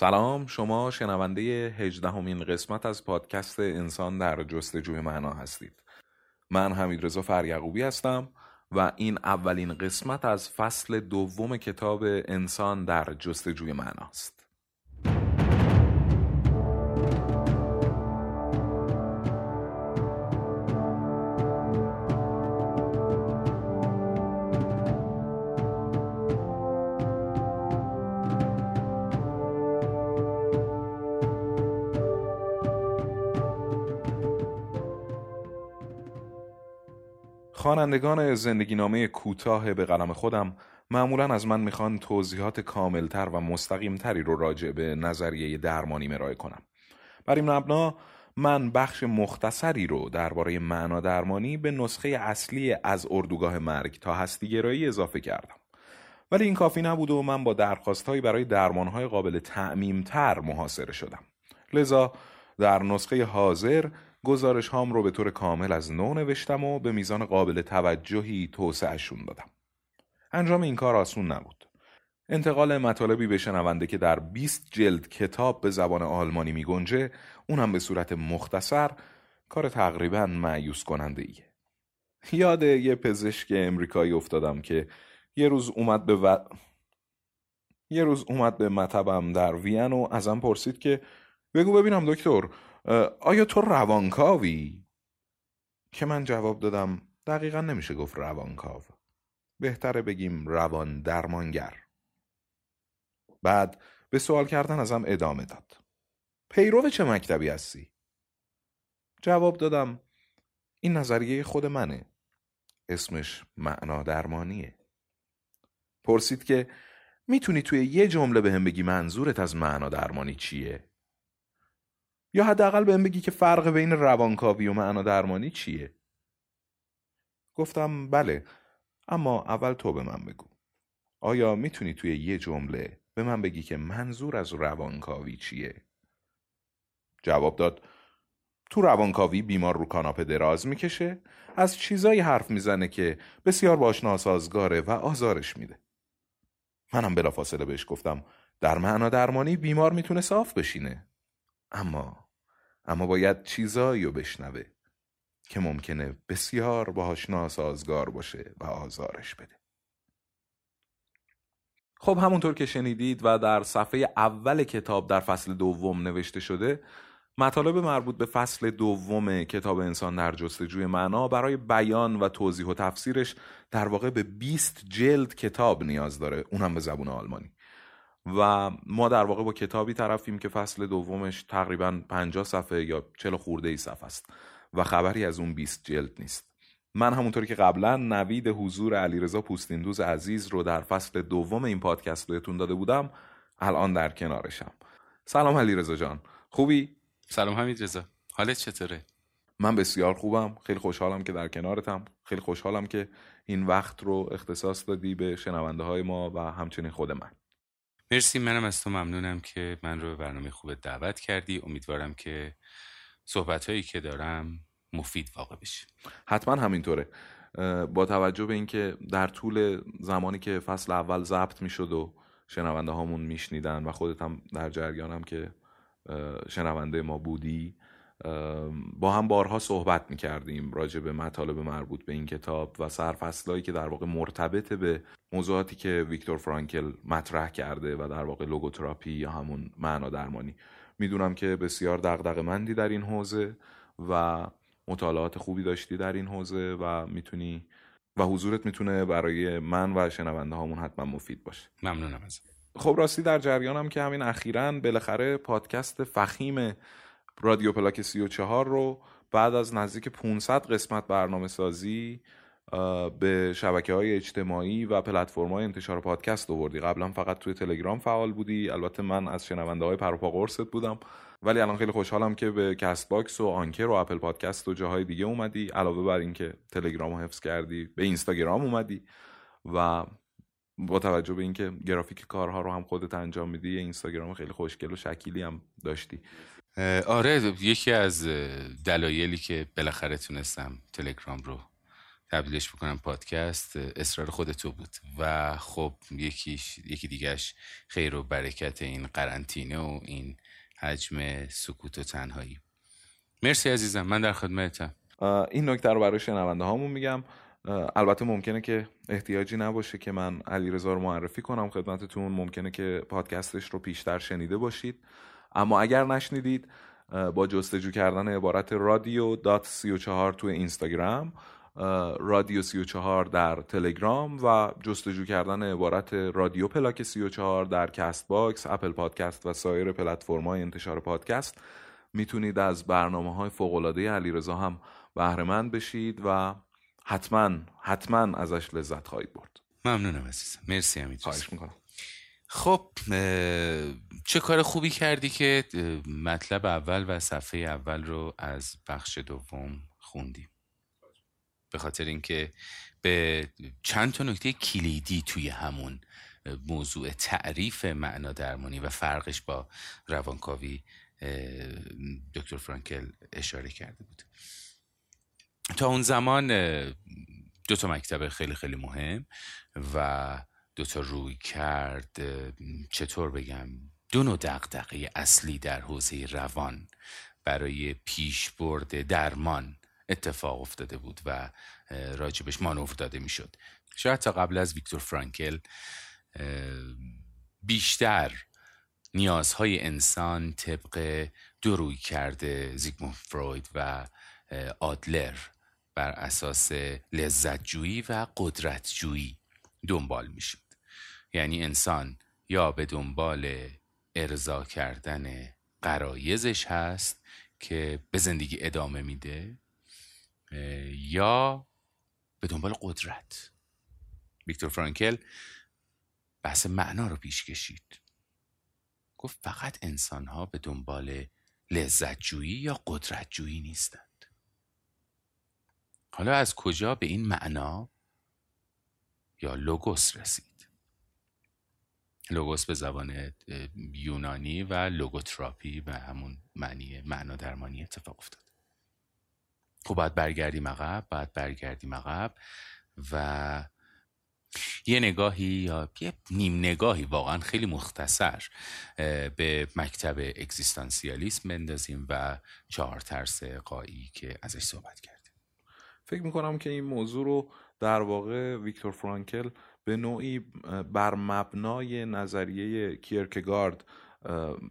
سلام شما شنونده هجدهمین قسمت از پادکست انسان در جستجوی معنا هستید. من حمید رضا فریقوبی هستم و این اولین قسمت از فصل دوم کتاب انسان در جستجوی معناست خوانندگان زندگی نامه کوتاه به قلم خودم معمولا از من می‌خوان توضیحات کاملتر و مستقیمتری رو راجع به نظریه درمانی مرای کنم. بر این مبنا من بخش مختصری رو درباره معنا درمانی به نسخه اصلی از اردوگاه مرگ تا هستیگرایی اضافه کردم. ولی این کافی نبود و من با درخواستهایی برای درمانهای قابل تعمیمتر محاصره شدم. لذا در نسخه حاضر گزارش هام رو به طور کامل از نو نوشتم و به میزان قابل توجهی توسعهشون دادم. انجام این کار آسون نبود. انتقال مطالبی به شنونده که در 20 جلد کتاب به زبان آلمانی می گنجه اونم به صورت مختصر کار تقریبا معیوس کننده ایه. یاد یه پزشک امریکایی افتادم که یه روز اومد به و... یه روز اومد به مطبم در وین و ازم پرسید که بگو ببینم دکتر آیا تو روانکاوی؟ که من جواب دادم دقیقا نمیشه گفت روانکاو بهتره بگیم روان درمانگر بعد به سوال کردن ازم ادامه داد پیرو چه مکتبی هستی؟ جواب دادم این نظریه خود منه اسمش معنا درمانیه پرسید که می‌تونی توی یه جمله به هم بگی منظورت از معنا درمانی چیه؟ یا حداقل بهم بگی که فرق بین روانکاوی و معنا درمانی چیه؟ گفتم بله اما اول تو به من بگو. آیا می‌تونی توی یه جمله به من بگی که منظور از روانکاوی چیه؟ جواب داد تو روانکاوی بیمار رو کاناپه دراز می‌کشه از چیزایی حرف می‌زنه که بسیار باش ناسازگاره و آزارش میده. منم بلافاصله بهش گفتم در معنا درمانی بیمار می‌تونه صاف بشینه. اما اما باید چیزایی رو بشنوه که ممکنه بسیار باهاش ناسازگار باشه و آزارش بده. خب همونطور که شنیدید و در صفحه اول کتاب در فصل دوم نوشته شده مطالب مربوط به فصل دوم کتاب انسان در جستجوی معنا برای بیان و توضیح و تفسیرش در واقع به 20 جلد کتاب نیاز داره. اونم به زبون آلمانی. و ما در واقع با کتابی طرفیم که فصل دومش تقریبا 50 صفحه یا 40 خورده ای صفحه است و خبری از اون 20 جلد نیست. من همونطوری که قبلا نوید حضور علیرضا پوستیندوز عزیز رو در فصل دوم این پادکست بهتون داده بودم الان در کنارشم. سلام علیرضا جان. خوبی؟ سلام حمید رضا حالت چطوره؟ من بسیار خوبم. خیلی خوشحالم که در کنارتم. خیلی خوشحالم که این وقت رو اختصاص دادی به شنونده های ما و همچنین خود من. مرسی منم از تو ممنونم که من رو به برنامه خوب دعوت کردی. امیدوارم که صحبت هایی که دارم مفید واقع بشه. حتما همینطوره. با توجه به اینکه در طول زمانی که فصل اول ضبط می‌شد و شنونده هامون میشنیدن و خودت هم در جریانم که شنونده ما بودی با هم بارها صحبت می‌کردیم راجع به مطالب مربوط به این کتاب و سرفصلهایی که در واقع مرتبط به موضوعاتی که ویکتور فرانکل مطرح کرده و در واقع لوگوتراپی یا همون معنا درمانی. می‌دونم که بسیار دغدغ مندی در این حوزه و مطالعات خوبی داشتی در این حوزه و می‌تونی و حضورت می‌تونه برای من و شنونده هامون حتما مفید باشه. ممنونم از خب راستی در جریانم که همین اخیرا بالاخره پادکست فخیم رادیو پلاک 34 رو بعد از نزدیک 500 قسمت برنامه سازی به شبکه های اجتماعی و پلتفرم های انتشار پادکست آوردی. قبلا فقط توی تلگرام فعال بودی. البته من از شنونده های پروپا قرصت بودم. ولی الان خیلی خوشحالم که به کست باکس و آنکر و اپل پادکست و جاهای دیگه اومدی. علاوه بر اینکه تلگرام رو حفظ کردی به اینستاگرام اومدی و با توجه به اینکه گرافیک کارها رو هم خودت انجام میدی اینستاگرام خیلی خوشگل و شکیلی هم داشتی. آره یکی از دلایلی که بالاخره تونستم تلگرام رو تبدیلش بکنم پادکست اصرار خود تو بود. و خب یکیش یکی دیگهش خیر و برکت این قرنطینه و این حجم سکوت و تنهایی. مرسی عزیزم من در خدمتم. این نکته رو برای شنونده هامون میگم. البته ممکنه که احتیاجی نباشه که من علیرضا رو معرفی کنم خدمتتون. ممکنه که پادکستش رو پیشتر شنیده باشید. اما اگر نشنیدید با جستجو کردن عبارت رادیو dot سی و چهار توی اینستاگرام رادیو سی و چهار در تلگرام و جستجو کردن عبارت رادیو پلاک سی و چهار در کست باکس اپل پادکست و سایر پلتفرم های انتشار پادکست. می‌تونید از برنامه های فوق العاده علیرضا هم بهره بشید و حتما حتما ازش لذت خواهید برد. ممنونم عزیزم. مرسی همین خواهش می‌کنم. خب چه کار خوبی کردی که مطلب اول و صفحه اول رو از بخش دوم خوندیم به خاطر اینکه به چند تا نکته کلیدی توی همون موضوع تعریف معنا درمانی و فرقش با روانکاوی دکتر فرانکل اشاره کرده بود. تا اون زمان دو تا مکتب خیلی خیلی مهم و دو تا روی کرد چطور بگم دو نوع دقدقه اصلی در حوزه روان برای پیشبرد درمان اتفاق افتاده بود و راجبش مانور داده می‌شد. شاید تا قبل از ویکتور فرانکل بیشتر نیازهای انسان طبق دو روی کرده زیگموند فروید و آدلر بر اساس لذتجویی و قدرتجویی دنبال می‌شد یعنی انسان یا به دنبال ارضا کردن قرایزش هست که به زندگی ادامه میده یا به دنبال قدرت. ویکتور فرانکل بحث معنا رو پیش کشید. گفت فقط انسان ها به دنبال لذتجویی یا قدرتجویی نیستند. حالا از کجا به این معنا یا لوگوس رسید؟ لوگوس به زبان یونانی و لوگوتراپی و همون معنی معنا درمانی اتفاق افتاد. خب باید برگردیم عقب باید برگردیم عقب و یه نگاهی یا یه نیم نگاهی واقعا خیلی مختصر به مکتب اگزیستانسیالیسم بندازیم و چهار ترس قایی که ازش صحبت کردیم. فکر می‌کنم که این موضوع رو در واقع ویکتور فرانکل به نوعی بر مبنای نظریه کیرکگارد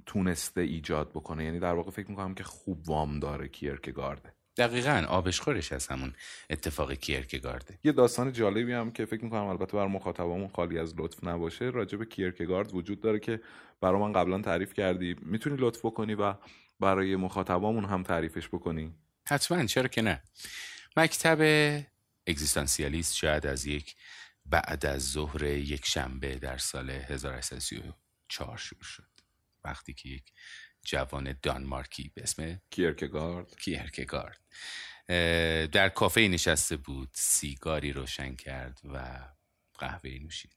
تونسته ایجاد بکنه. یعنی در واقع فکر می‌کنم که خوب وام داره کیرکگارده. دقیقا آبشخورش از همون اتفاق کیرکگارده. یه داستان جالبی هم که فکر می‌کنم البته بر مخاطبامون خالی از لطف نباشه راجع به کیرکگارد وجود داره که برای من قبلا تعریف کردی. می‌تونی لطف بکنی و برای مخاطبامون هم تعریفش بکنی؟ حتما چرا که نه. مکتب اگزیستانسیالیست شاید از یک بعد از ظهر یک شنبه در سال 1834 شروع شد. وقتی که یک جوان دانمارکی به اسم کیرکگارد. کیرکگارد. در کافه نشسته بود سیگاری روشن کرد و قهوه نوشید.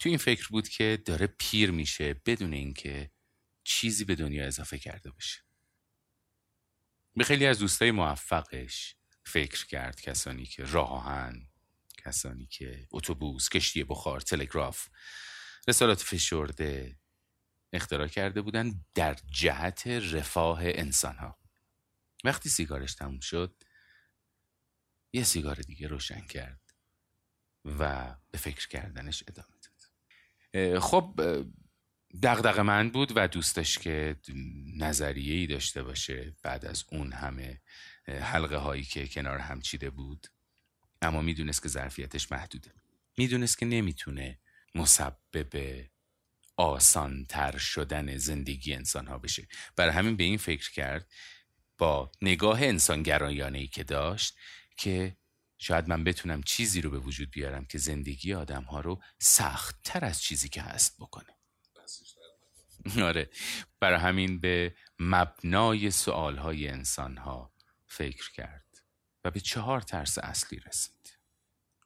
تو این فکر بود که داره پیر میشه بدون اینکه چیزی به دنیا اضافه کرده باشه. به خیلی از دوستای موفقش فکر کرد کسانی که راهن کسانی که اتوبوس کشتی بخار تلگراف رسالات فشرده اختراع کرده بودن در جهت رفاه انسان ها وقتی سیگارش تموم شد یه سیگار دیگه روشن کرد و به فکر کردنش ادامه داد. خب دغدغه من بود و دوست داشت که نظریه ای داشته باشه بعد از اون همه حلقه هایی که کنار هم چیده بود اما می‌دونست که ظرفیتش محدوده. می‌دونست که نمی‌تونه مسبب آسانتر شدن زندگی انسان ها بشه. برای همین به این فکر کرد با نگاه انسانگرایانه ای که داشت که شاید من بتونم چیزی رو به وجود بیارم که زندگی آدم ها رو سخت تر از چیزی که هست بکنه. آره برای همین به مبنای سوال های انسان ها فکر کرد. و به چهار ترس اصلی رسید.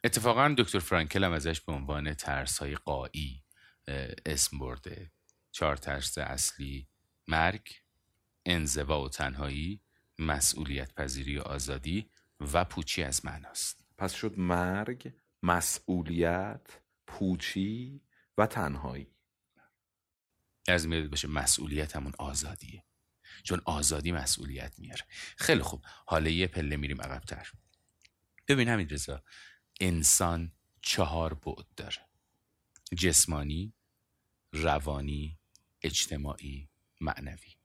اتفاقا دکتر فرانکل هم ازش به عنوان ترس های قایی اسم برده. چهار ترس اصلی مرگ انزوا و تنهایی مسئولیت پذیری و آزادی و پوچی از معناست. پس شد مرگ مسئولیت پوچی و تنهایی. از میاد باشه مسئولیت همون آزادیه. چون آزادی مسئولیت میاره. خیلی خوب. حالا یه پله میریم عقبتر. ببین همین رضا انسان چهار بعد داره. جسمانی روانی اجتماعی معنوی.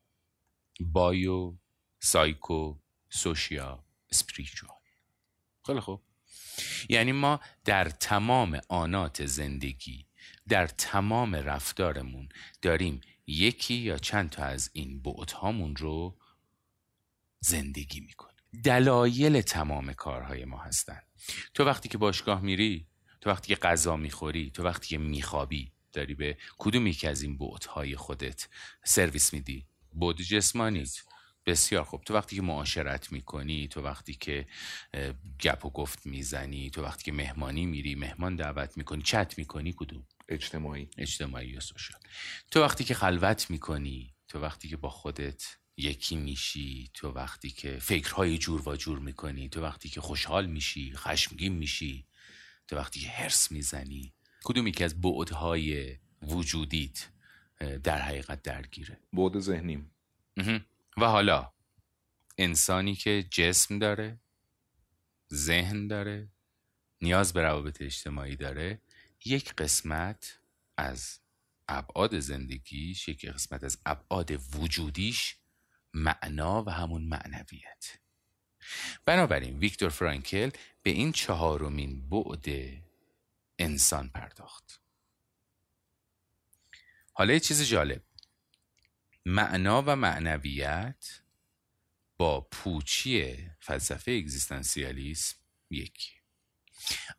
بایو سایکو سوشیا اسپریچوال. خیلی خوب. یعنی ما در تمام آنات زندگی در تمام رفتارمون داریم یکی یا چند تا از این بعدهامون رو زندگی می‌کنیم دلایل تمام کارهای ما هستن. تو وقتی که باشگاه میری تو وقتی که غذا می‌خوری تو وقتی که میخوابی داری به کدوم یکی از این بعدهای خودت سرویس میدی؟ بود جسمانی. بسیار خوب. تو وقتی که معاشرت می‌کنی تو وقتی که گپ و گفت می‌زنی تو وقتی که مهمانی میری مهمان دعوت می‌کنی چت می‌کنی کدوم؟ اجتماعی. اجتماعی یا سوشال. تو وقتی که خلوت می‌کنی تو وقتی که با خودت یکی میشی تو وقتی که فکرهای جور و جور می‌کنی تو وقتی که خوشحال میشی خشمگین میشی تو وقتی که هرس می‌زنی کدوم یکی از بعدهای وجودیت در حقیقت درگیره؟ بعد ذهنیم. و حالا انسانی که جسم داره ذهن داره نیاز به روابط اجتماعی داره یک قسمت از ابعاد زندگیش یک قسمت از ابعاد وجودیش معنا و همون معنویت. بنابراین ویکتور فرانکل به این چهارمین بعد انسان پرداخت. حالا یه چیز جالب. معنا و معنویت با پوچی فلسفه اگزیستانسیالیسم یکی.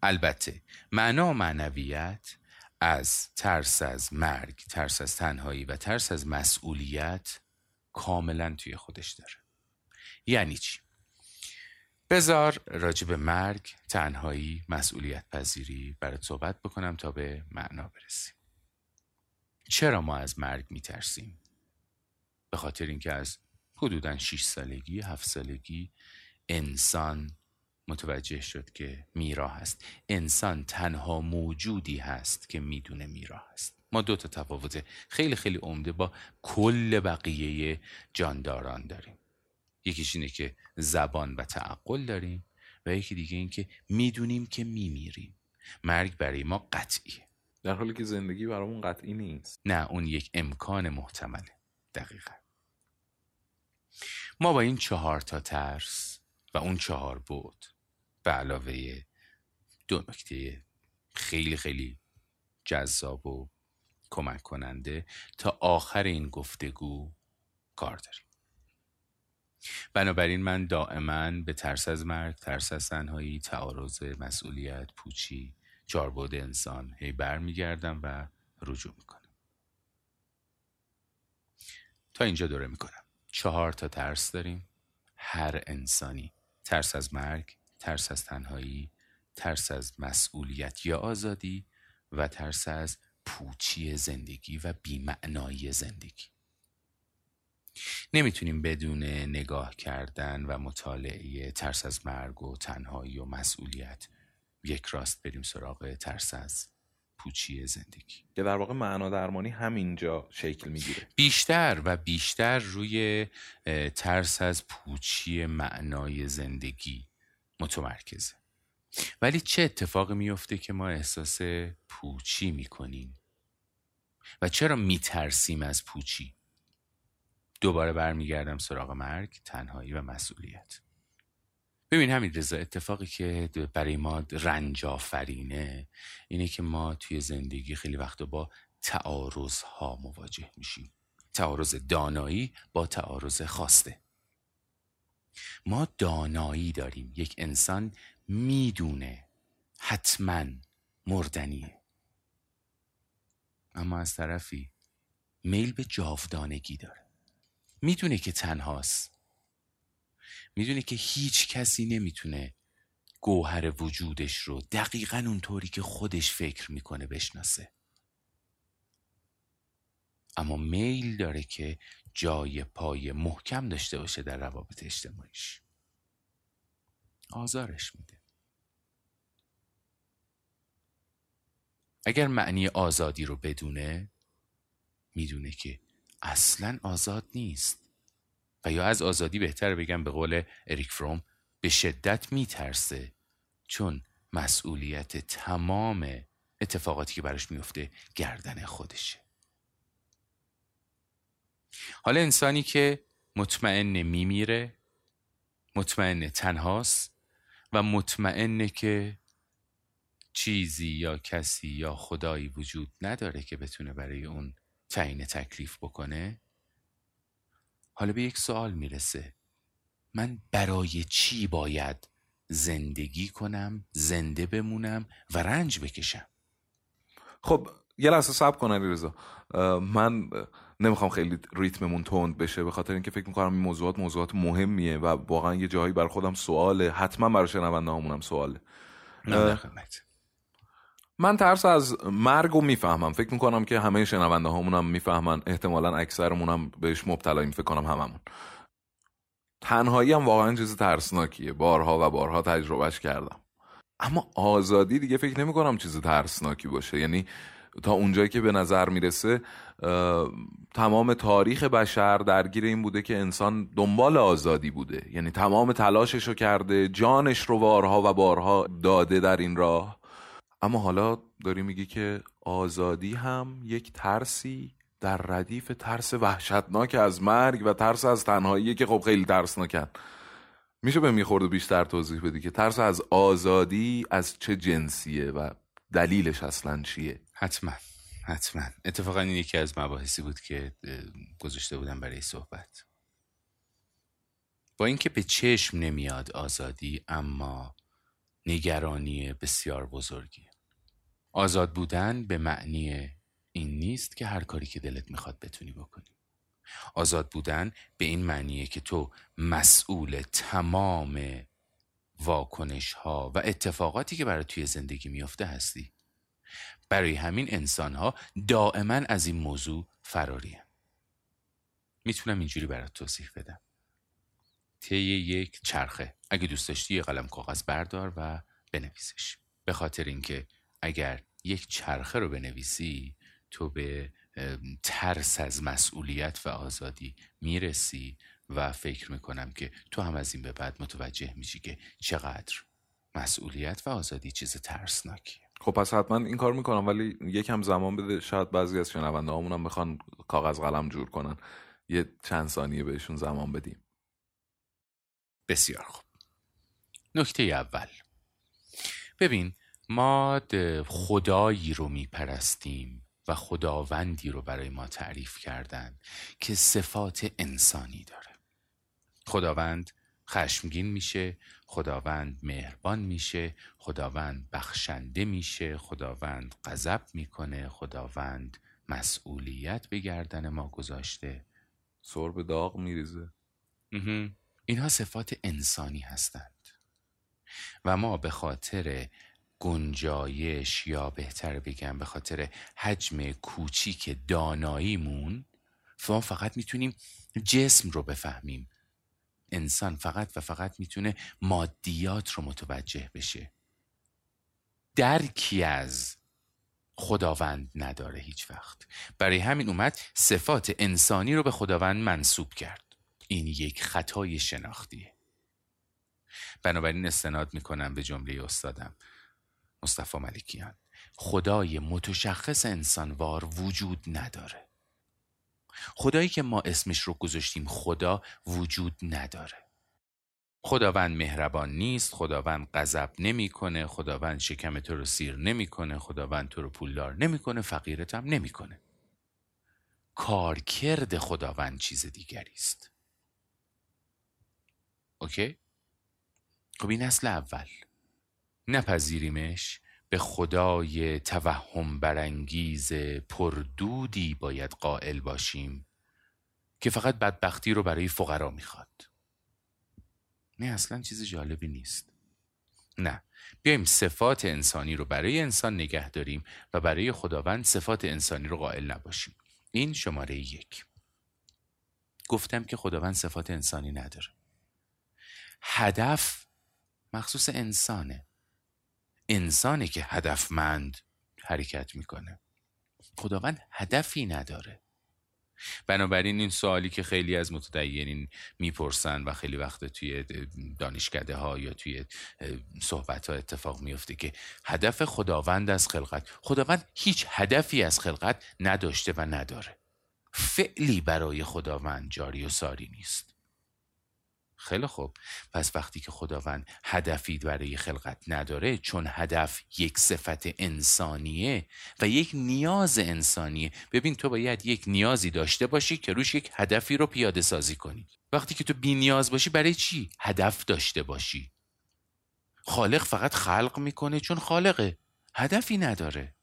البته معنا و معنویت از ترس از مرگ ترس از تنهایی و ترس از مسئولیت کاملا توی خودش داره یعنی چی؟ بذار راجع به مرگ، تنهایی، مسئولیت پذیری برات صحبت بکنم تا به معنا برسیم. چرا ما از مرگ میترسیم؟ به خاطر اینکه از حدودا 6 سالگی، 7 سالگی انسان متوجه شد که میرا هست. انسان تنها موجودی هست که می‌دونه میرا هست. ما دو تا تفاوت خیلی خیلی عمده با کل بقیه جانداران داریم. یکیش اینه که زبان و تعقل داریم و یکی دیگه این که می‌دونیم که میمیریم. مرگ برای ما قطعیه. در حالی که زندگی برامون قطعی نیست. نه اون یک امکان محتمله. دقیقا. ما با این چهار تا ترس و اون چهار بود به علاوه دو نکته خیلی خیلی جذاب و کمک کننده تا آخر این گفتگو کار داریم. بنابراین من دائما به ترس از مرگ ترس از تنهایی تعارض مسئولیت پوچی چاربود انسان هی برمیگردم و رجوع می‌کنم. تا اینجا دوره می‌کنم. چهار تا ترس داریم. هر انسانی ترس از مرگ ترس از تنهایی ترس از مسئولیت یا آزادی و ترس از پوچی زندگی و بیمعنایی زندگی. نمی‌تونیم بدون نگاه کردن و مطالعه ترس از مرگ و تنهایی و مسئولیت یک راست بریم سراغ ترس از پوچی زندگی. که در واقع معنا درمانی همینجا شکل می‌گیره. بیشتر و بیشتر روی ترس از پوچی معنای زندگی متمرکزه. ولی چه اتفاقی میفته که ما احساس پوچی می‌کنیم؟ و چرا میترسیم از پوچی؟ دوباره برمیگردم سراغ مرگ تنهایی و مسئولیت. ببین همین رضا اتفاقی که برای ما رنج آفرینه اینه که ما توی زندگی خیلی وقت با تعارض ها مواجه میشیم. تعارض دانایی با تعارض خواسته. ما دانایی داریم. یک انسان می‌دونه حتما مردنیه. اما از طرفی میل به جاودانگی داره. می‌دونه که تنهاست. می‌دونه که هیچ کسی نمی‌تونه گوهر وجودش رو دقیقا اونطوری که خودش فکر می‌کنه بشناسه. اما میل داره که جای پای محکم داشته باشه در روابط اجتماعیش. آزارش میده. اگر معنی آزادی رو بدونه می‌دونه که اصلا آزاد نیست. و یا از آزادی بهتر بگم به قول اریک فروم به شدت میترسه چون مسئولیت تمام اتفاقاتی که براش میفته گردن خودشه. حالا انسانی که مطمئن میمیره مطمئن تنهاست و مطمئنه که چیزی یا کسی یا خدایی وجود نداره که بتونه برای اون تعیین تکلیف بکنه حالا به یک سوال می‌رسه. من برای چی باید زندگی کنم زنده بمونم و رنج بکشم؟ خب یه لحظه صبر کن رضا. من نمی‌خوام خیلی ریتممون تند بشه به خاطر اینکه فکر می‌کنم این موضوعات موضوعات مهمیه و واقعا یه جایی بر خودم سواله. حتما برای شنونده همونم سواله من ترس از مرگ رو می‌فهمم. فکر می‌کنم که همه شنونده هامونم می‌فهمن. احتمالا اکثرمونم بهش مبتلاییم فکر کنم هممون. تنهایی هم واقعا چیز ترسناکیه. بارها و بارها تجربهش کردم. اما آزادی دیگه فکر نمی کنم چیز ترسناکی باشه. یعنی تا اونجایی که به نظر می‌رسه تمام تاریخ بشر درگیر این بوده که انسان دنبال آزادی بوده. یعنی تمام تلاشش رو کرده جانش رو بارها و بارها داده در این راه. اما حالا داری میگی که آزادی هم یک ترسی در ردیف ترس وحشتناک از مرگ و ترس از تنهایی که خب خیلی ترسناکن. میشه به می‌خورد بیشتر توضیح بدی که ترس از آزادی از چه جنسیه و دلیلش اصلا چیه؟ حتما حتما. اتفاقا این یکی از مباحثی بود که گذاشته بودم برای صحبت. با اینکه به چشم نمیاد آزادی اما نگرانی بسیار بزرگی. آزاد بودن به معنی این نیست که هر کاری که دلت می‌خواد بتونی بکنی. آزاد بودن به این معنیه که تو مسئول تمام واکنش ها و اتفاقاتی که برای توی زندگی میافته هستی. برای همین انسان ها دائما از این موضوع فراری می‌تونم اینجوری برات توضیح بدم. طی یک چرخه. اگه دوست داشتی یه قلم کاغذ بردار و بنویسش. به خاطر اینکه اگر یک چرخه رو بنویسی تو به ترس از مسئولیت و آزادی می‌رسی و فکر می‌کنم که تو هم از این به بعد متوجه میشی که چقدر مسئولیت و آزادی چیز ترسناکی خب پس حتما این کار می‌کنم ولی یکم زمان بده شاید بعضی از شنونده هم بخوان کاغذ قلم جور کنن. یه چند ثانیه بهشون زمان بدیم. بسیار خوب. نکته اول. ببین ما خدایی رو میپرستیم و خداوندی رو برای ما تعریف کردن که صفات انسانی داره. خداوند خشمگین میشه خداوند مهربان میشه خداوند بخشنده میشه خداوند غضب می‌کنه خداوند مسئولیت به گردن ما گذاشته. سر به داغ میریزه. اینها صفات انسانی هستند. و ما به خاطر گنجایش یا بهتر بگم به خاطر حجم کوچیک داناییمون ما فقط می‌تونیم جسم رو بفهمیم. انسان فقط و فقط می‌تونه مادیات رو متوجه بشه. درکی از خداوند نداره هیچ وقت. برای همین اومد صفات انسانی رو به خداوند منصوب کرد. این یک خطای شناختیه. بنابراین استناد می‌کنم به جمله استادم مصطفی ملکیان. خدای متشخص انسانوار وجود نداره. خدایی که ما اسمش رو گذاشتیم خدا وجود نداره. خداوند مهربان نیست خداوند غضب نمی‌کنه خداوند شکم تو رو سیر نمی‌کنه خداوند تو رو پولدار نمی‌کنه فقیرت هم نمی‌کنه. کارکرد خداوند چیز دیگری است. اوکی؟ خب این اصل اول. نپذیریمش؟ به خدای توهم برانگیز پردودی باید قائل باشیم که فقط بدبختی رو برای فقرا می‌خواد. نه اصلا چیز جالبی نیست. نه بیایم صفات انسانی رو برای انسان نگه داریم و برای خداوند صفات انسانی رو قائل نباشیم. این شماره یک. گفتم که خداوند صفات انسانی نداره. هدف مخصوص انسانه. انسانه که هدفمند حرکت می‌کنه. خداوند هدفی نداره. بنابراین این سوالی که خیلی از متدینین می‌پرسن و خیلی وقت توی دانشکده ها یا توی صحبت ها اتفاق میفته که هدف خداوند از خلقت خداوند هیچ هدفی از خلقت نداشته و نداره. فعلی برای خداوند جاری و ساری نیست. خیلی خوب. پس وقتی که خداوند هدفی برای خلقت نداره چون هدف یک صفت انسانیه و یک نیاز انسانیه. ببین تو باید یک نیازی داشته باشی که روش یک هدفی رو پیاده سازی کنی. وقتی که تو بی نیاز باشی برای چی هدف داشته باشی؟ خالق فقط خلق می‌کنه چون خالقه. هدفی نداره.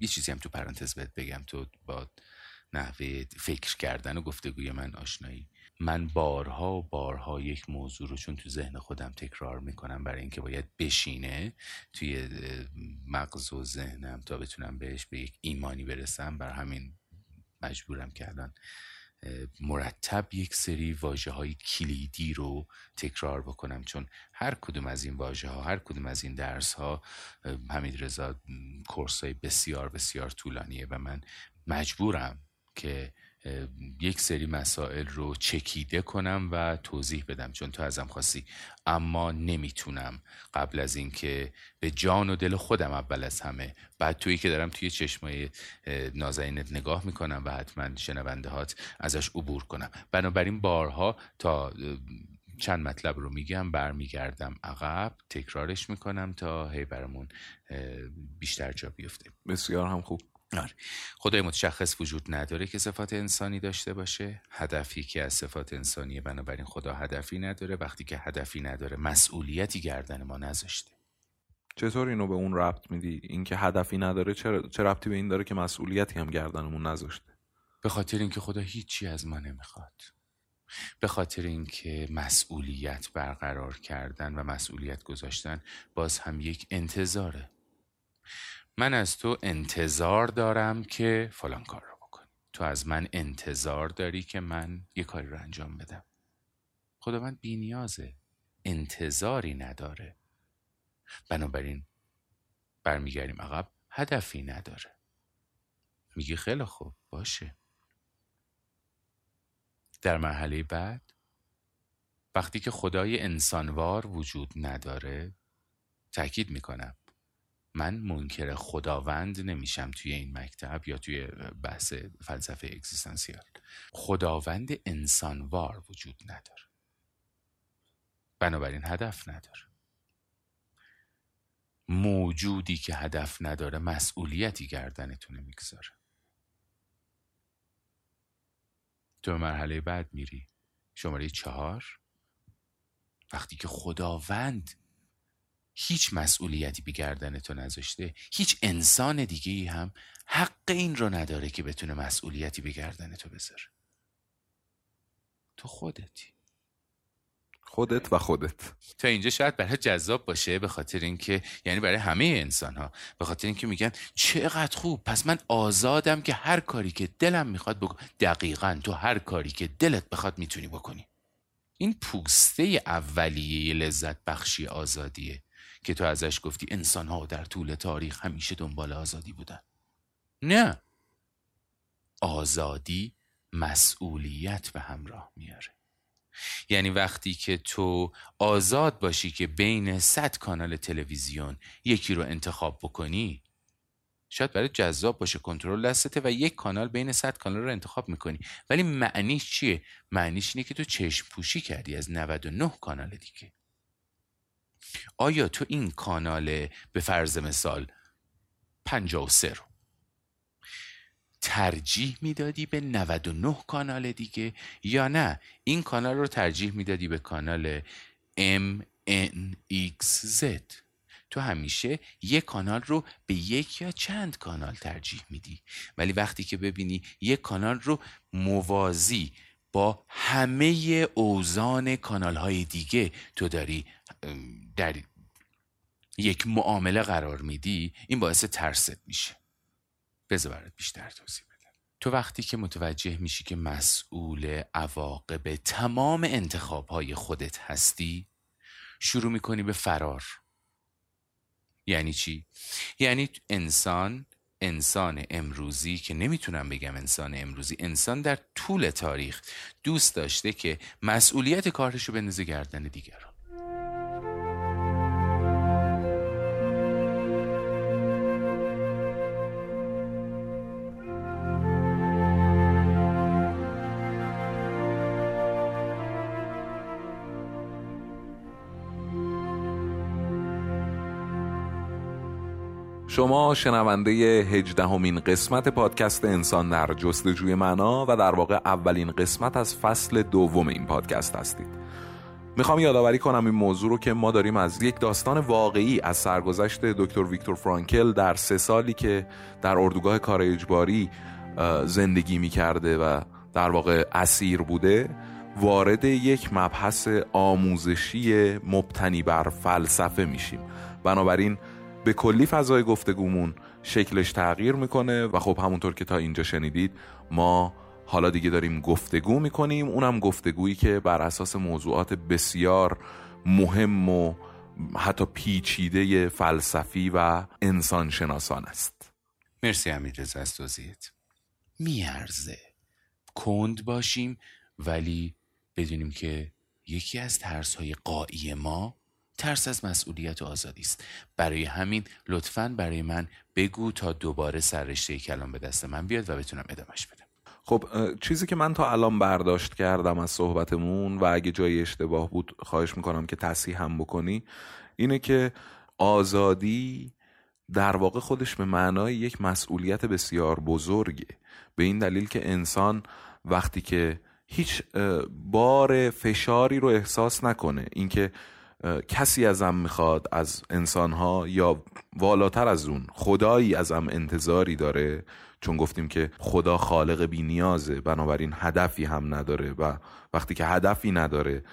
یه چیزی هم تو پرانتز بهت بگم. تو با نحوه فکر کردن و گفتگوی من آشنایی. من بارها و بارها یک موضوع رو چون تو ذهن خودم تکرار می‌کنم برای اینکه باید بشینه توی مغز و ذهنم تا بتونم بهش به یک ایمانی برسم بر همین مجبورم که الان مرتب یک سری واجه های کلیدی رو تکرار بکنم. چون هر کدوم از این واژه ها هر کدوم از این درس ها حمید رضا کورس های بسیار بسیار طولانیه و من مجبورم که یک سری مسائل رو چکیده کنم و توضیح بدم چون تو ازم خواستی. اما نمی‌تونم قبل از اینکه به جان و دل خودم اول از همه بعد تویی که دارم توی چشمای نازنینت نگاه می‌کنم و حتما شنونده هات ازش عبور کنم. بنابراین بارها تا چند مطلب رو میگم برمیگردم عقب تکرارش می‌کنم تا هی برامون بیشتر جا بیفته. بسیار هم خوب. آره. خدای متشخص وجود نداره که صفات انسانی داشته باشه. هدفی که از صفات انسانیه بنابراین خدا هدفی نداره. وقتی که هدفی نداره مسئولیتی گردن ما نذاشته. چطور اینو به اون ربط میدی؟ اینکه هدفی نداره چه چه ربطی به این داره که مسئولیتی هم گردنمون نذاشته؟ به خاطر اینکه خدا هیچی از ما نمی‌خواد. به خاطر اینکه مسئولیت برقرار کردن و مسئولیت گذاشتن باز هم یک انتظاره. من از تو انتظار دارم که فلان کار رو بکنی. تو از من انتظار داری که من یه کاری رو انجام بدم. خداوند بی نیازه. انتظاری نداره. بنابراین برمیگردیم عقب هدفی نداره. میگی خیلی خوب باشه. در مرحله بعد وقتی که خدای انسانوار وجود نداره تاکید می‌کنم من منکر خداوند نمیشم توی این مکتب یا توی بحث فلسفه اگزیستانسیال. خداوند انسانوار وجود نداره. بنابراین هدف نداره. موجودی که هدف نداره مسئولیتی گردنتونه می‌گذاره. تو مرحله بعد میری. شماره چهار. وقتی که خداوند هیچ مسئولیتی به گردن تو نذاشته هیچ انسان دیگه ای هم حق این رو نداره که بتونه مسئولیتی به گردن تو بذاره. تو خودتی. خودت و خودت. تا اینجا شاید برای جذاب باشه به خاطر اینکه یعنی برای همه انسان ها به خاطر اینکه میگن چقدر خوب پس من آزادم که هر کاری که دلم می‌خواد بکنم دقیقا تو هر کاری که دلت بخواد می‌تونی بکنی. این پوسته اولیه لذت بخشی آزادیه. که تو ازش گفتی انسان ها در طول تاریخ همیشه دنبال آزادی بودن. نه. آزادی مسئولیت به همراه میاره. یعنی وقتی که تو آزاد باشی که بین صد کانال تلویزیون یکی رو انتخاب بکنی شاید برای جذاب باشه کنترل دستته و یک کانال بین صد کانال رو انتخاب می‌کنی. ولی معنیش چیه؟ معنیش اینه که تو چشم پوشی کردی از 99 کانال دیگه. آیا تو این کانال به فرض مثال 53 رو ترجیح می‌دادی به 99 کانال دیگه یا نه؟ این کانال رو ترجیح می‌دادی به کانال MNXZ تو همیشه یک کانال رو به یک یا چند کانال ترجیح میدی. ولی وقتی که ببینی یک کانال رو موازی با همه اوزان کانال های دیگه تو داری در یک معامله قرار میدی این باعث ترست میشه. بذار بیشتر توضیح بدم. تو وقتی که متوجه میشی که مسئول عواقب تمام انتخاب های خودت هستی شروع می‌کنی به فرار. یعنی چی؟ یعنی انسان انسان امروزی که نمی‌تونم بگم انسان امروزی انسان در طول تاریخ دوست داشته که مسئولیت کارش رو بندازه گردن دیگران. شما شنونده هجدهمین قسمت پادکست انسان در جستجوی معنا و در واقع اولین قسمت از فصل دوم این پادکست هستید. می‌خوام یادآوری کنم این موضوع رو که ما داریم از یک داستان واقعی از سرگذشت دکتر ویکتور فرانکل در سه سالی که در اردوگاه کار اجباری زندگی می‌کرده و در واقع اسیر بوده وارد یک مبحث آموزشی مبتنی بر فلسفه میشیم. بنابراین به کلی فضای گفتگومون شکلش تغییر می‌کنه و خب همونطور که تا اینجا شنیدید ما حالا دیگه داریم گفتگو می‌کنیم. اونم گفتگویی که بر اساس موضوعات بسیار مهم و حتی پیچیده فلسفی و انسان شناسان است. مرسی امیر رضا از توضیحت. میارزه. کند باشیم ولی بدونیم که یکی از ترس های قایی ما ترس از مسئولیت و آزادی است. برای همین لطفا برای من بگو تا دوباره سررشته کلام به دست من بیاد و بتونم ادامش بدم. خب چیزی که من تا الان برداشت کردم از صحبتمون و اگه جای اشتباه بود خواهش می‌کنم که تصحیح هم بکنی اینه که آزادی در واقع خودش به معنای یک مسئولیت بسیار بزرگه. به این دلیل که انسان وقتی که هیچ بار فشاری رو احساس نکنه اینکه کسی ازم می‌خواد از انسانها یا والاتر از اون خدایی ازم انتظاری داره؟ چون گفتیم که خدا خالق بی نیازه بنابراین هدفی هم نداره و وقتی که هدفی نداره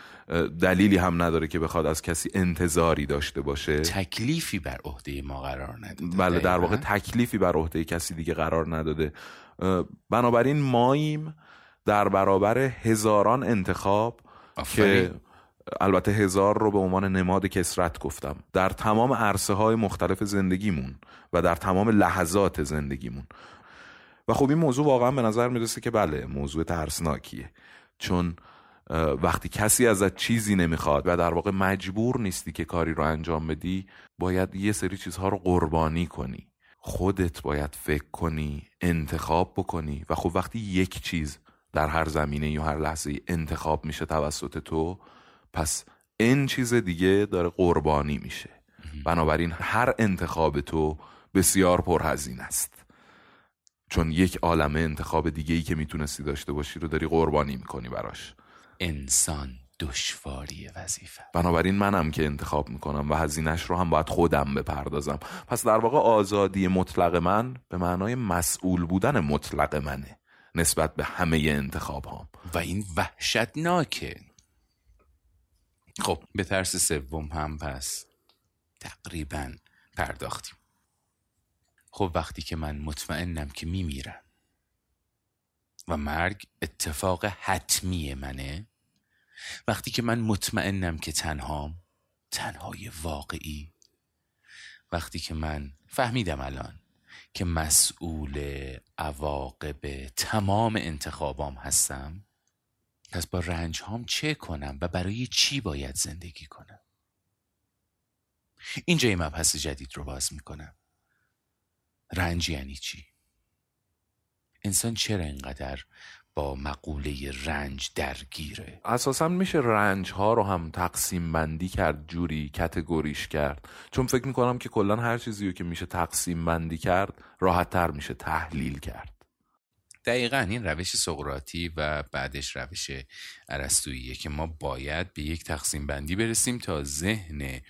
دلیلی هم نداره که بخواد از کسی انتظاری داشته باشه. تکلیفی بر عهده ما قرار نداده بله در واقع تکلیفی بر عهده کسی دیگه قرار نداده. بنابراین ماییم در برابر هزاران انتخاب که البته هزار رو به عنوان نماد کسرت گفتم. در تمام عرصه های مختلف زندگیمون و در تمام لحظات زندگیمون. و خب این موضوع واقعا به نظر می‌رسه که بله موضوع ترسناکیه. چون وقتی کسی ازت چیزی نمی‌خواد و در واقع مجبور نیستی که کاری رو انجام بدی باید یه سری چیزها رو قربانی کنی. خودت باید فکر کنی انتخاب بکنی و خب وقتی یک چیز در هر زمینه یا هر لحظه انتخاب میشه توسط تو پس این چیز دیگه داره قربانی میشه. بنابراین هر انتخاب تو بسیار پرهزینه است. چون یک عالم انتخاب دیگه ای که می‌تونستی داشته باشی رو داری قربانی می‌کنی براش. انسان دشواری وظیفه. بنابراین منم که انتخاب می‌کنم و هزینهش رو هم باید خودم بپردازم. پس در واقع آزادی مطلق من به معنای مسئول بودن مطلق منه نسبت به همه انتخاب هم. و این وحشتناکه. خب به ترس سوم هم پس تقریبا پرداختیم. خب وقتی که من مطمئنم که میمیرم و مرگ اتفاق حتمی منه وقتی که من مطمئنم که تنهام تنهای واقعی وقتی که من فهمیدم الان که مسئول عواقب تمام انتخابام هستم پس با رنج هام چه کنم و برای چی باید زندگی کنم؟ اینجا یه مبحث جدید رو باز می‌کنم. رنج یعنی چی؟ انسان چرا اینقدر با مقوله رنج درگیره؟ اساسا میشه رنج ها رو هم تقسیم بندی کرد جوری کتگوریش کرد. چون فکر می‌کنم که کلا هر چیزی رو که میشه تقسیم بندی کرد راحت تر میشه تحلیل کرد. دقیقا این روش سقراطی و بعدش روش عرستوییه که ما باید به یک تقسیم بندی برسیم تا ذهن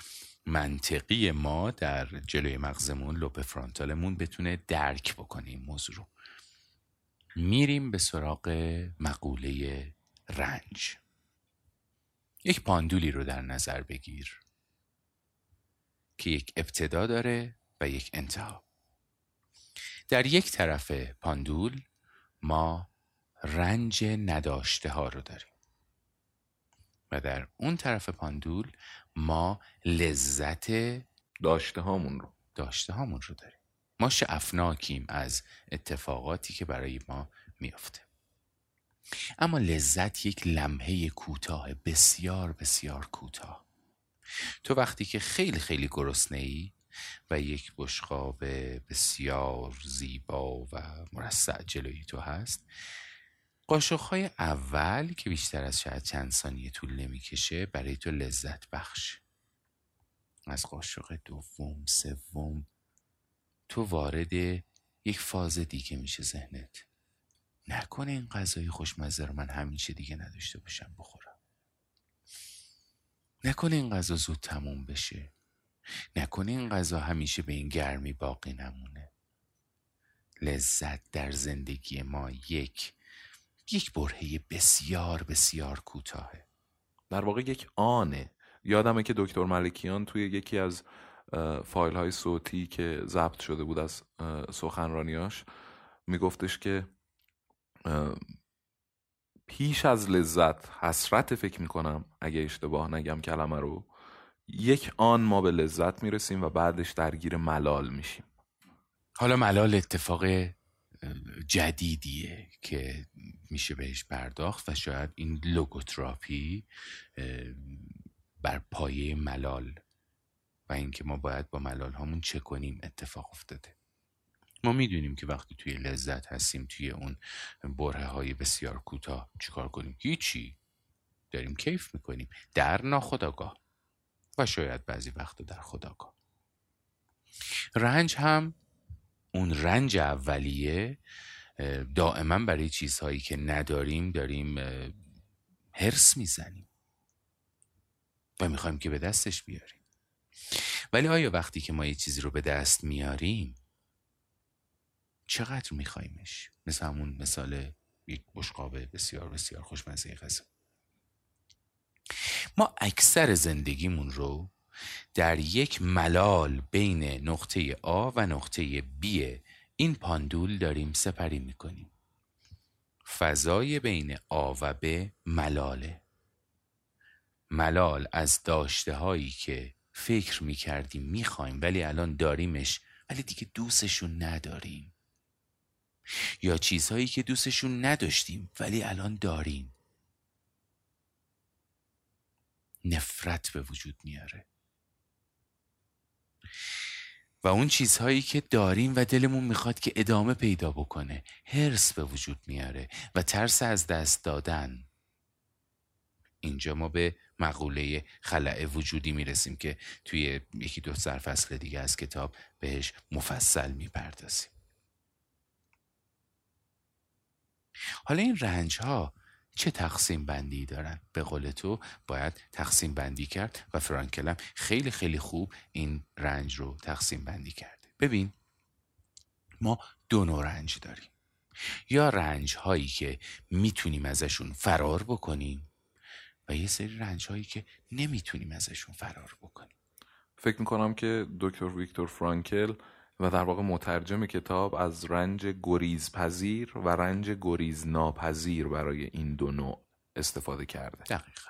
منطقی ما در جلوی مغزمون لوپ فرانتالمون بتونه درک بکنه این موضوع رو. میریم به سراغ مقوله رنج. یک پاندولی رو در نظر بگیر که یک ابتدا داره و یک انتها. در یک طرف پاندول ما رنج نداشته ها رو داریم. و در اون طرف پاندول ما لذت داشته هامون رو. داشته هامون رو داریم. ما شعفناکیم از اتفاقاتی که برای ما میافته. اما لذت یک لمحه کوتاه بسیار بسیار کوتاه. تو وقتی که خیلی خیلی گرسنه ای و یک بشقاب بسیار زیبا و مرصع جلوی تو هست. قاشقهای اول که بیشتر از شاید چند ثانیه طول نمی‌کشه برای تو لذت بخش. از قاشق دوم سوم تو وارد یک فاز دیگه میشه ذهنت. نکنه این غذای خوشمزه رو من همیشه دیگه نداشته باشم بخورم. نکنه این غذا زود تموم بشه. نکنه این غذا همیشه به این گرمی باقی نمونه. لذت در زندگی ما یک یک برهه بسیار بسیار کوتاهه. در واقع یک آنه. یادمه که دکتر ملکیان توی یکی از فایل های صوتی که ضبط شده بود از سخنرانیاش میگفتش که پیش از لذت حسرت فکر می‌کنم اگه اشتباه نگم کلمه رو یک آن ما به لذت می‌رسیم و بعدش درگیر ملال میشیم. حالا ملال اتفاق جدیدیه که میشه بهش پرداخت و شاید این لوگوتراپی بر پایه ملال و اینکه ما باید با ملال همون چه کنیم اتفاق افتاده. ما می‌دونیم که وقتی توی لذت هستیم توی اون بره های بسیار کوتاه چیکار کنیم؟ هیچی. داریم کیف می‌کنیم. در ناخداگاه و شاید بعضی وقتا در خداگاه رنج هم اون رنج اولیه دائما برای چیزهایی که نداریم داریم هرس می‌زنیم و می‌خوایم که به دستش بیاریم. ولی آیا وقتی که ما یه چیزی رو به دست میاریم چقدر میخوایمش مثل همون مثال یک بشقاب بسیار بسیار خوشمزه غذا. ما اکثر زندگیمون رو در یک ملال بین نقطه آ و نقطه B این پاندول داریم سپری می‌کنیم. فضای بین آ و ب ملاله. ملال از داشته هایی که فکر می‌کردیم می‌خوایم ولی الان داریمش ولی دیگه دوستشون نداریم. یا چیزهایی که دوستشون نداشتیم ولی الان داریم. نفرت به وجود میاره. و اون چیزهایی که داریم و دلمون می‌خواد که ادامه پیدا بکنه هرس به وجود میاره و ترس از دست دادن. اینجا ما به مقوله خلع وجودی می‌رسیم که توی یکی دو سرفصل دیگه از کتاب بهش مفصل می‌پردازیم. حالا این رنج ها چه تقسیم بندی دارن؟ به قول تو باید تقسیم بندی کرد و فرانکلم خیلی خیلی خوب این رنج رو تقسیم بندی کرده ببین ما دو نوع رنج داریم. یا رنج هایی که می‌تونیم ازشون فرار بکنیم و یه سری رنج هایی که نمی‌تونیم ازشون فرار بکنیم. فکر می‌کنم که دکتر ویکتور فرانکل و در واقع مترجم کتاب از رنج گریز پذیر و رنج گریز ناپذیر برای این دو نوع استفاده کرده. دقیقا.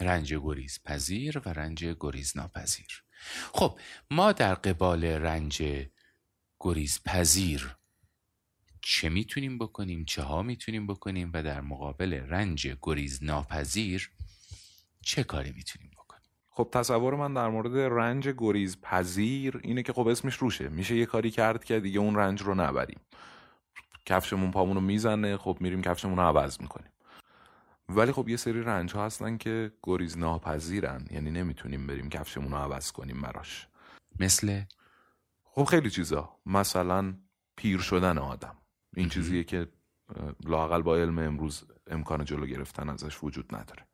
رنج گریز پذیر و رنج گریز ناپذیر خب ما در قبال رنج گریز پذیر چه می‌تونیم بکنیم چه ها می‌تونیم بکنیم و در مقابل رنج گریز ناپذیر چه کاری می‌تونیم خب تصور من در مورد رنج گریز پذیر اینه که خب اسمش روشه. میشه یه کاری کرد که دیگه اون رنج رو نبریم. کفشمون پامون رو می‌زنه خب میریم کفشمون رو عوض می‌کنیم. ولی خب یه سری رنج ها هستن که گریز ناپذیرن یعنی نمی‌تونیم بریم کفشمون رو عوض کنیم براش. مثل؟ خب خیلی چیزا. مثلا پیر شدن آدم. این چیزیه که لاقل با علم امروز امکان جلو گرفتن ازش وجود نداره.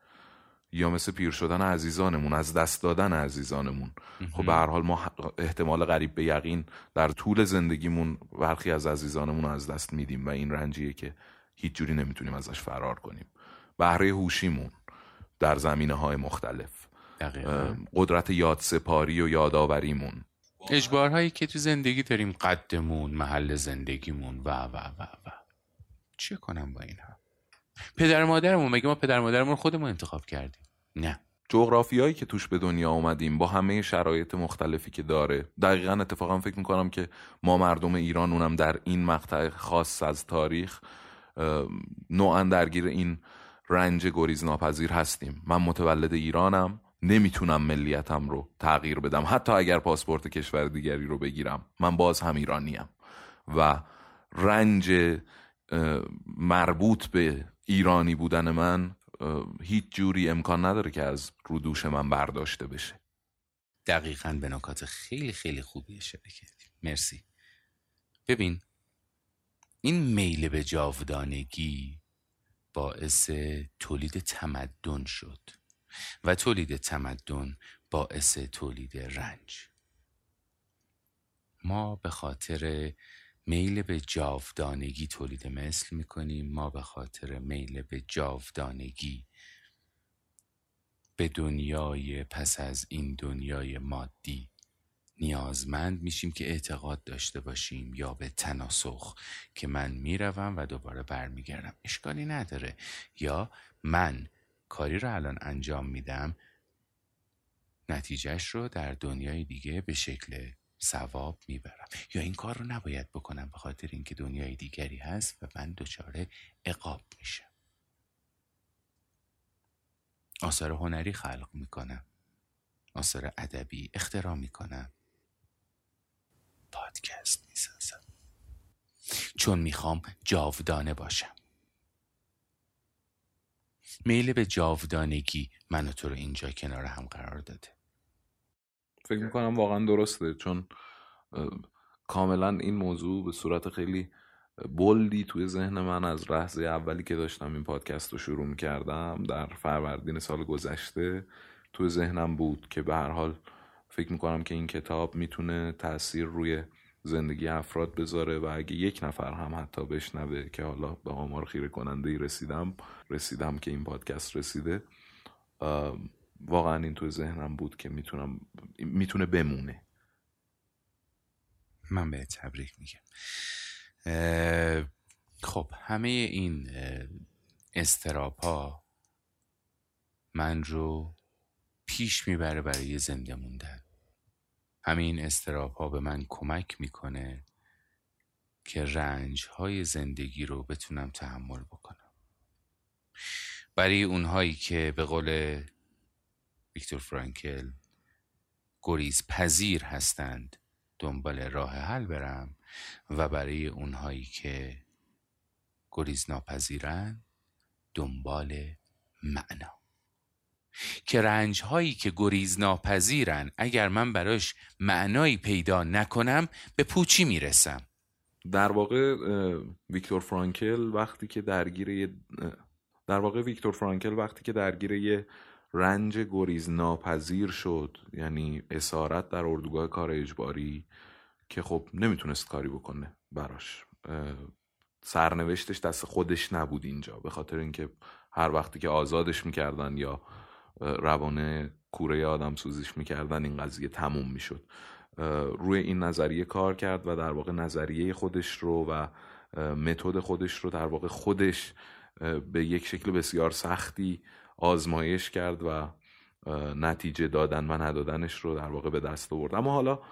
یا مثل پیر شدن عزیزانمون از دست دادن عزیزانمون. خب به هر حال ما احتمال غریب به یقین در طول زندگیمون برخی از عزیزانمون رو از دست میدیم و این رنجیه که هیچ جوری نمی‌تونیم ازش فرار کنیم. بهره هوشیمون در زمینه های مختلف قدرت یاد سپاری و یادآوریمون. اجبارهایی که تو زندگی داریم قدمون محل زندگیمون و و و و. چه کنم با اینها؟ پدر مادرمون مگه ما پدر مادرمون خودمون انتخاب کردیم؟ نه. جغرافیایی که توش به دنیا آمدیم با همه شرایط مختلفی که داره. دقیقا اتفاقا فکر می‌کنم که ما مردم ایران اونم در این مقطع خاص از تاریخ نوعا درگیر این رنج گریز ناپذیر هستیم. من متولد ایرانم نمی‌تونم ملیتم رو تغییر بدم. حتی اگر پاسپورت کشور دیگری رو بگیرم من باز هم ایرانیم. و رنج مربوط به ایرانی بودن من هیچ جوری امکان نداره که از رو دوش من برداشته بشه. دقیقا به نکات خیلی خیلی خوبی اشاره کردیم مرسی. ببین این میل به جاودانگی باعث تولید تمدن شد و تولید تمدن باعث تولید رنج. ما به خاطر میل به جاودانگی تولید مثل می‌کنیم. ما به خاطر میل به جاودانگی به دنیای پس از این دنیای مادی نیازمند میشیم که اعتقاد داشته باشیم یا به تناسخ که من می‌روم و دوباره برمیگردم. اشکالی نداره. یا من کاری رو الان انجام میدم نتیجهش رو در دنیای دیگه به شکل ثواب می‌برم. یا این کار رو نباید بکنم به خاطر اینکه دنیای دیگری هست و من دچار عقاب میشم. آثار هنری خلق می‌کنم. آثار ادبی اختراع می‌کنم. پادکست می‌سازم. چون می‌خوام جاودانه باشم. میل به جاودانگی منو تو رو اینجا کنار هم قرار داده. فکر می‌کنم واقعا درسته. چون کاملا این موضوع به صورت خیلی بلدی توی ذهن من از لحظه اولی که داشتم این پادکست رو شروع کردم در فروردین سال گذشته توی ذهنم بود که به هر حال فکر می‌کنم که این کتاب می‌تونه تاثیر روی زندگی افراد بذاره و اگه یک نفر هم حتی بشنوه که حالا به آمار خیره کننده رسیدم رسیدم که این پادکست رسیده واقعا این تو ذهنم بود که می‌تونم می‌تونه بمونه. من به تبریک میگم. خب همه این استراپ ها من رو پیش می‌بره برای زنده موندن. همین استراب ها به من کمک می‌کنه که رنج های زندگی رو بتونم تحمل بکنم. برای اونهایی که به قول ویکتور فرانکل گریز پذیر هستند دنبال راه حل برم و برای اونهایی که گریز ناپذیرن دنبال معنا. که رنج هایی که گریز ناپذیرن اگر من براش معنایی پیدا نکنم به پوچی می‌رسم. در واقع ویکتور فرانکل وقتی که درگیر در واقع ویکتور فرانکل وقتی که درگیر رنج گریز ناپذیر شد. یعنی اسارت در اردوگاه کار اجباری که خب نمی‌تونست کاری بکنه براش. سرنوشتش دست خودش نبود اینجا به خاطر اینکه هر وقتی که آزادش می‌کردن یا روانه کوره آدم سوزیش می‌کردن این قضیه تموم می‌شد. روی این نظریه کار کرد و در واقع نظریه خودش رو و متد خودش رو در واقع خودش به یک شکل بسیار سختی آزمایش کرد و نتیجه دادن و ندادنش رو در واقع به دست آورد. اما حالا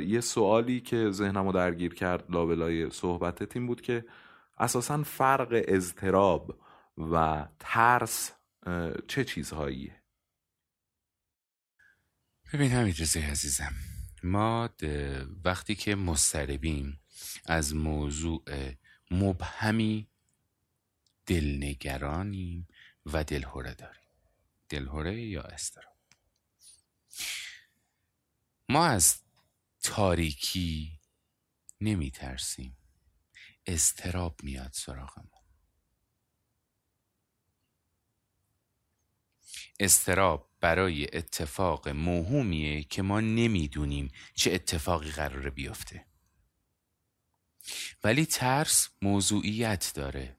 یه سوالی که ذهنمو درگیر کرد لابلای صحبتت این بود که اساسا فرق اضطراب و ترس چه چیزهاییه؟ ببین همین عزیزم. ما وقتی که مستربیم از موضوع مبهمی دلنگرانیم. و دلهوره داریم. دلهوره یا استراب ما از تاریکی نمی ترسیم استراب میاد سراغمون. استراب برای اتفاق موهومیه که ما نمی‌دونیم چه اتفاقی قراره بیفته. ولی ترس موضوعیت داره.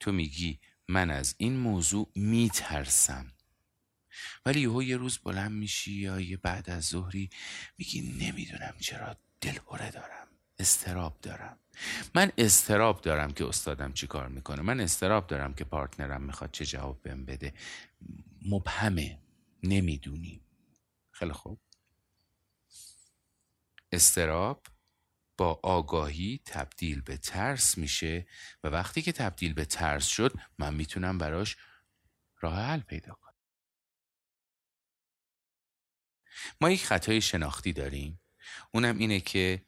تو میگی من از این موضوع میترسم. ولی یهو یه روز بلند میشی یا یه بعد از ظهری میگی نمی‌دونم چرا دلهوره دارم استراب دارم. من استراب دارم که استادم چی کار می‌کنه. من استراب دارم که پارتنرم می‌خواد چه جواب بهم بده. مبهمه. نمی‌دونیم خیلی خوب. استراب؟ با آگاهی تبدیل به ترس میشه و وقتی که تبدیل به ترس شد من می‌تونم براش راه حل پیدا کنم. ما یک خطای شناختی داریم. اونم اینه که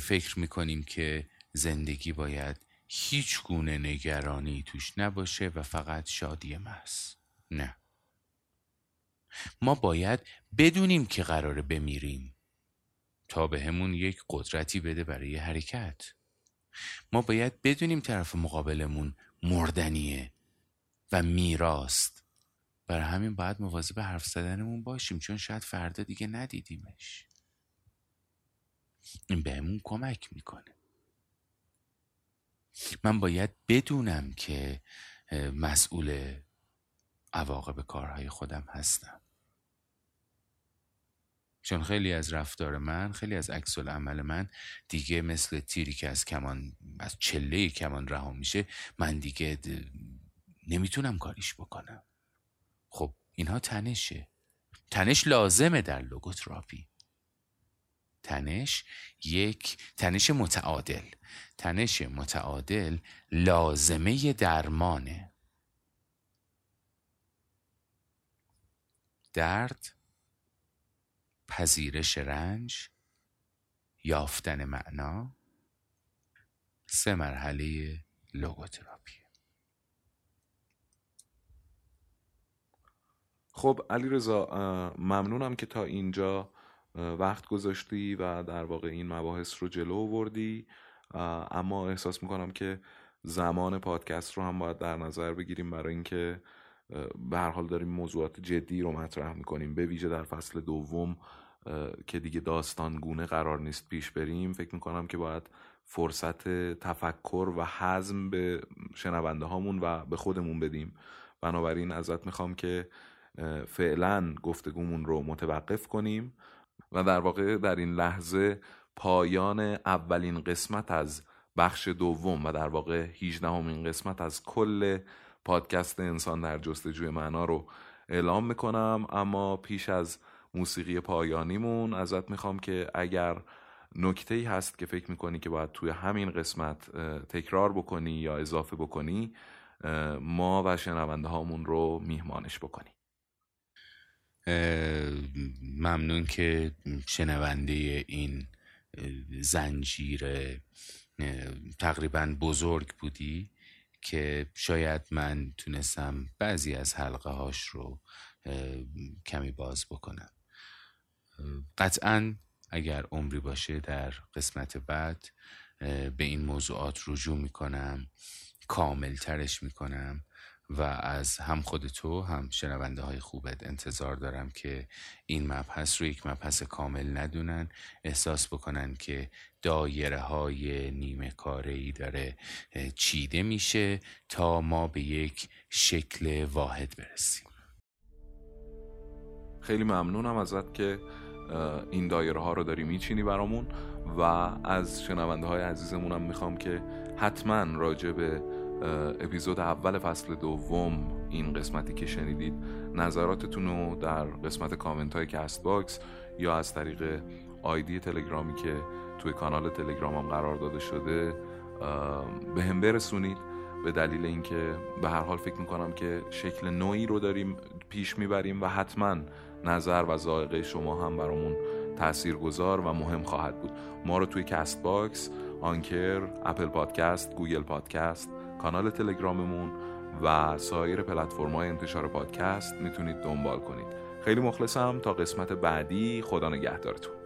فکر می‌کنیم که زندگی باید هیچ گونه نگرانی توش نباشه و فقط شادی محض. نه. ما باید بدونیم که قراره بمیریم. تا به همون یک قدرتی بده برای حرکت. ما باید بدونیم طرف مقابلمون مردنیه و میراست. برای همین باید مواظب حرف زدنمون باشیم چون شاید فردا دیگه ندیدیمش. این بهمون کمک می‌کنه. من باید بدونم که مسئول عواقب کارهای خودم هستم. چون خیلی از رفتار من خیلی از عکس عمل من دیگه مثل تیری که از کمان از چله کمان رها میشه من دیگه نمی‌تونم کاریش بکنم. خب اینها تنشه. تنش لازمه در لوگوتراپی. تنش یک تنش متعادل. تنش متعادل لازمه درمانه. درد پذیرش رنج یافتن معنا. سه مرحله لوگوتراپی. خب علی رضا ممنونم که تا اینجا وقت گذاشتی و در واقع این مباحث رو جلو آوردی. اما احساس می‌کنم که زمان پادکست رو هم باید در نظر بگیریم برای اینکه به هر حال داریم موضوعات جدی رو مطرح می‌کنیم. به ویژه در فصل دوم که دیگه داستان گونه قرار نیست پیش بریم فکر می‌کنم که باید فرصت تفکر و حزم به شنونده هامون و به خودمون بدیم. بنابراین ازت می‌خوام که فعلا گفتگومون رو متوقف کنیم و در واقع در این لحظه پایان اولین قسمت از بخش دوم و در واقع 18 همین قسمت از کل پادکست انسان در جستجوی معنا رو اعلام می‌کنم اما پیش از موسیقی پایانیمون ازت می‌خوام که اگر نکته ای هست که فکر می‌کنی که باید توی همین قسمت تکرار بکنی یا اضافه بکنی ما و شنونده هامون رو میهمانش بکنی. ممنون که شنونده این زنجیر تقریبا بزرگ بودی. که شاید من تونستم بعضی از حلقه هاش رو کمی باز بکنم. قطعا اگر عمری باشه در قسمت بعد به این موضوعات رجوع می‌کنم کامل ترش می‌کنم. و از هم خود تو هم شنونده های خوبت انتظار دارم که این مبحث رو یک مبحث کامل ندونن. احساس بکنن که دایره های نیمه کاره داره چیده میشه تا ما به یک شکل واحد برسیم. خیلی ممنونم ازت که این دایره ها رو داری میچینی برامون و از شنونده های عزیزمونم می‌خوام که حتما راجع به اپیزود اول فصل دوم این قسمتی که شنیدید نظراتتون رو در قسمت کامنت های کست باکس یا از طریق ID تلگرامی که توی کانال تلگرامم قرار داده شده بهم برسونید. به دلیل اینکه به هر حال فکر می‌کنم که شکل نویی رو داریم پیش می‌بریم و حتما نظر و ذائقه شما هم برامون تأثیر گذار و مهم خواهد بود. ما رو توی کست باکس، آنکر، اپل پادکست، گوگل پادکست، کانال تلگراممون و سایر پلتفرم‌های انتشار پادکست می‌تونید دنبال کنید. خیلی مخلصم. تا قسمت بعدی خدا نگهدارتون.